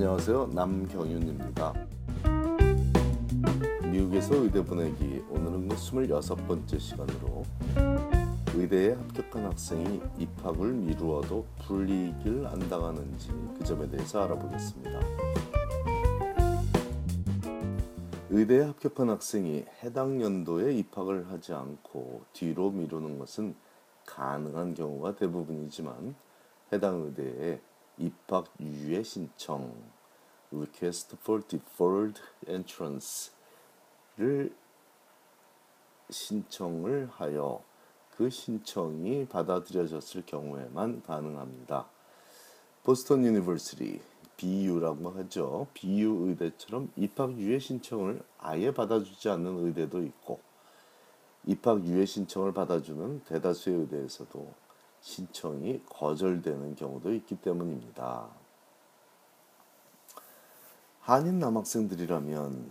안녕하세요. 남경윤입니다. 미국에서 의대 보내기 오늘은 그 26번째 시간으로 의대에 합격한 학생이 입학을 미루어도 불이익을 안 당하는지 그 점에 대해서 알아보겠습니다. 의대에 합격한 학생이 해당 연도에 입학을 하지 않고 뒤로 미루는 것은 가능한 경우가 대부분이지만 해당 의대에 입학 유예 신청 (Request for Deferred Entrance)를 신청을 하여 그 신청이 받아들여졌을 경우에만 가능합니다. Boston University BU라고 하죠. BU 의대처럼 입학 유예 신청을 아예 받아주지 않는 의대도 있고 입학 유예 신청을 받아주는 대다수의 의대에서도 신청이 거절되는 경우도 있기 때문입니다. 한인 남학생들이라면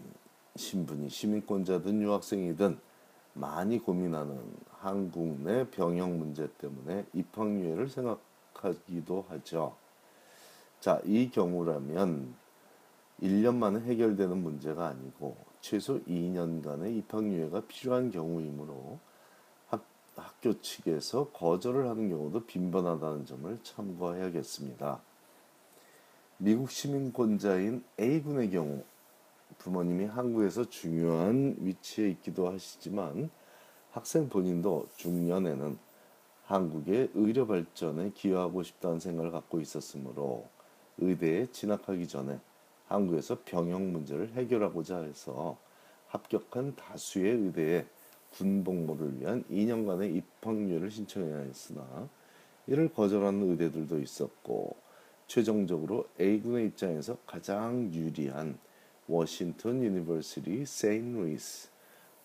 신분이 시민권자든 유학생이든 많이 고민하는 한국 내 병역 문제 때문에 입학 유예를 생각하기도 하죠. 자, 이 경우라면 1년 만에 해결되는 문제가 아니고 최소 2년간의 입학 유예가 필요한 경우이므로 학, 학교 측에서 거절을 하는 경우도 빈번하다는 점을 참고해야겠습니다. 미국 시민권자인 A군의 경우 부모님이 한국에서 중요한 위치에 있기도 하시지만 학생 본인도 중년에는 한국의 의료 발전에 기여하고 싶다는 생각을 갖고 있었으므로 의대에 진학하기 전에 한국에서 병역 문제를 해결하고자 해서 합격한 다수의 의대에 군 복무를 위한 2년간의 입학유예를 신청해야 했으나 이를 거절하는 의대들도 있었고 최종적으로 A군의 입장에서 가장 유리한 Washington University St. Louis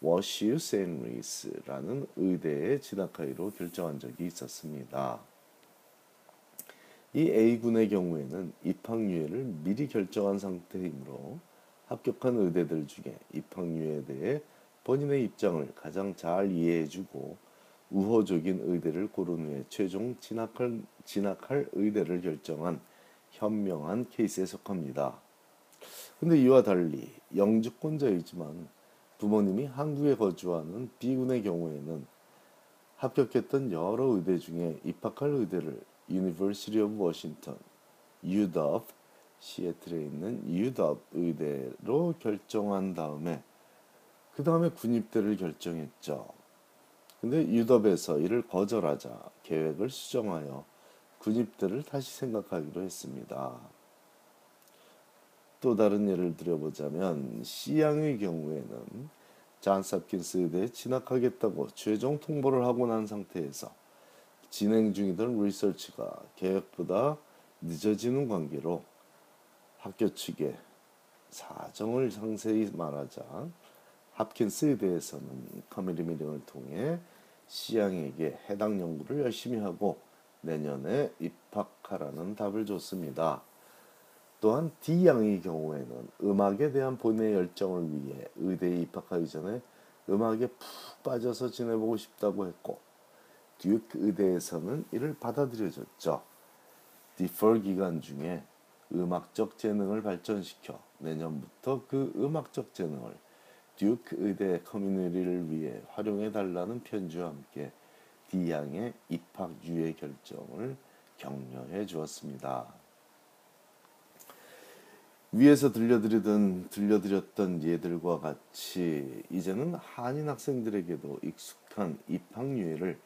WashU St. Louis라는 의대에 진학하기로 결정한 적이 있었습니다. 이 A군의 경우에는 입학유예를 미리 결정한 상태이므로 합격한 의대들 중에 입학유예에 대해 본인의 입장을 가장 잘 이해해주고 우호적인 의대를 고른 후에 최종 진학할, 진학할 의대를 결정한 현명한 케이스에 속합니다. 근데 이와 달리 영주권자이지만 부모님이 한국에 거주하는 B군의 경우에는 합격했던 여러 의대 중에 입학할 의대를 University of Washington, UW, 시애틀에 있는 UW 의대로 결정한 다음에 그 다음에 군입대를 결정했죠. 근데 UW에서 이를 거절하자 계획을 수정하여 군입대를 다시 생각하기로 했습니다. 또 다른 예를 들어보자면 C양의 경우에는 잔스 홉킨스 의대에 진학하겠다고 최종 통보를 하고 난 상태에서 진행 중이던 리서치가 계획보다 늦어지는 관계로 학교 측에 사정을 상세히 말하자 합킨스에 대해서는 커뮤니티 미팅을 통해 시양에게 해당 연구를 열심히 하고 내년에 입학하라는 답을 줬습니다. 또한 D양의 경우에는 음악에 대한 본인의 열정을 위해 의대에 입학하기 전에 음악에 푹 빠져서 지내보고 싶다고 했고 듀크 의대에서는 이를 받아들여줬죠. 디펄 기간 중에 음악적 재능을 발전시켜 내년부터 그 음악적 재능을 듀크 의대 커뮤니티를 위해 활용해 달라는 편지와 함께 D양의 입학 유예 결정을 격려해 주었습니다. 위에서 들려드리던 들려드렸던 예들과 같이 이제는 한인 학생들에게도 익숙한 입학 유예를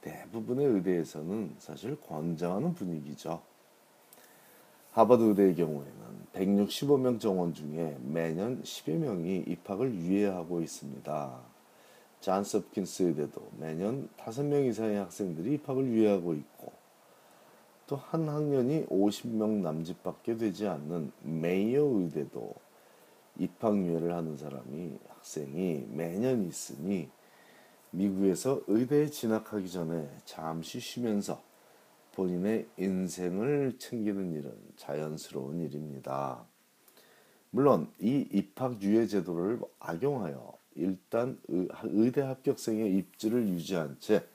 대부분의 의대에서는 사실 권장하는 분위기죠. 하버드 의대의 경우에는 165명 정원 중에 매년 10여 명이 입학을 유예하고 있습니다. 잔스 홉킨스 의대도 매년 5명 이상의 학생들이 입학을 유예하고 있고 또 한 학년이 50명 남짓밖에 되지 않는 메이어 의대도 입학 유예를 하는 사람이 학생이 매년 있으니 미국에서 의대에 진학하기 전에 잠시 쉬면서 본인의 인생을 챙기는 일은 자연스러운 일입니다. 물론 이 입학 유예 제도를 악용하여 일단 의대 합격생의 입지를 유지한 채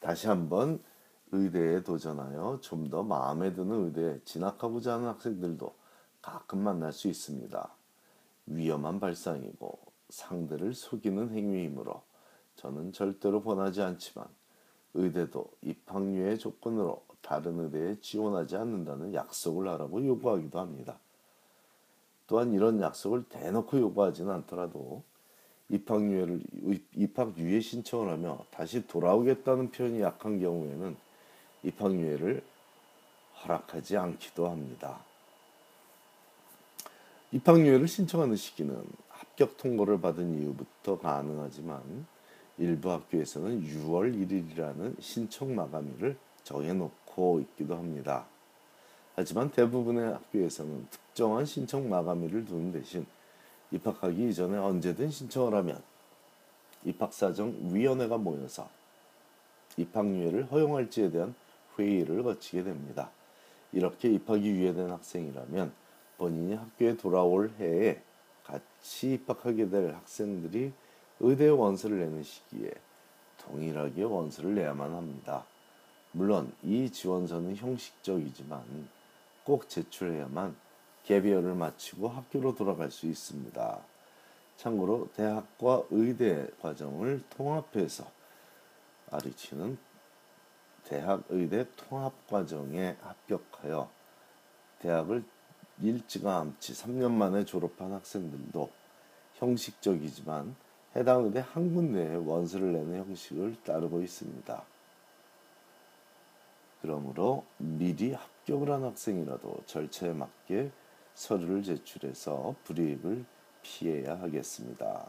다시 한번 의대에 도전하여 좀 더 마음에 드는 의대에 진학하고자 하는 학생들도 가끔 만날 수 있습니다. 위험한 발상이고 상대를 속이는 행위이므로 저는 절대로 권하지 않지만 의대도 입학료의 조건으로 다른 의대에 지원하지 않는다는 약속을 하라고 요구하기도 합니다. 또한 이런 약속을 대놓고 요구하지는 않더라도 입학유예를 입학유예 신청을 하며 다시 돌아오겠다는 표현이 약한 경우에는 입학유예를 허락하지 않기도 합니다. 입학유예를 신청하는 시기는 합격 통보를 받은 이후부터 가능하지만 일부 학교에서는 6월 1일이라는 신청 마감일을 정해놓고 있기도 합니다. 하지만 대부분의 학교에서는 특정한 신청 마감일을 두는 대신 입학하기 이전에 언제든 신청을 하면 입학사정위원회가 모여서 입학유예를 허용할지에 대한 회의를 거치게 됩니다. 이렇게 입학이 유예된 학생이라면 본인이 학교에 돌아올 해에 같이 입학하게 될 학생들이 의대 원서를 내는 시기에 동일하게 원서를 내야만 합니다. 물론 이 지원서는 형식적이지만 꼭 제출해야만 개비어를 마치고 학교로 돌아갈 수 있습니다. 참고로 대학과 의대 과정을 통합해서 아리치는 대학 의대 통합 과정에 합격하여 대학을 일찌감치 3년 만에 졸업한 학생들도 형식적이지만 해당 의대 한 군데에 원서를 내는 형식을 따르고 있습니다. 그러므로 미리 합격을 한 학생이라도 절차에 맞게 서류를 제출해서 불이익을 피해야 하겠습니다.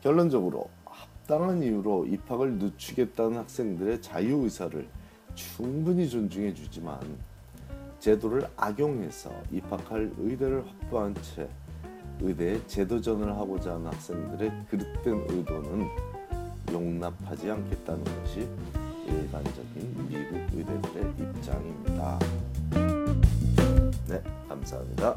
결론적으로 합당한 이유로 입학을 늦추겠다는 학생들의 자유 의사를 충분히 존중해 주지만 제도를 악용해서 입학할 의대를 확보한 채 의대에 제도전을 하고자 하는 학생들의 그릇된 의도는 용납하지 않겠다는 것이 일반적인 미국 의대들의 입장입니다. 네, 감사합니다.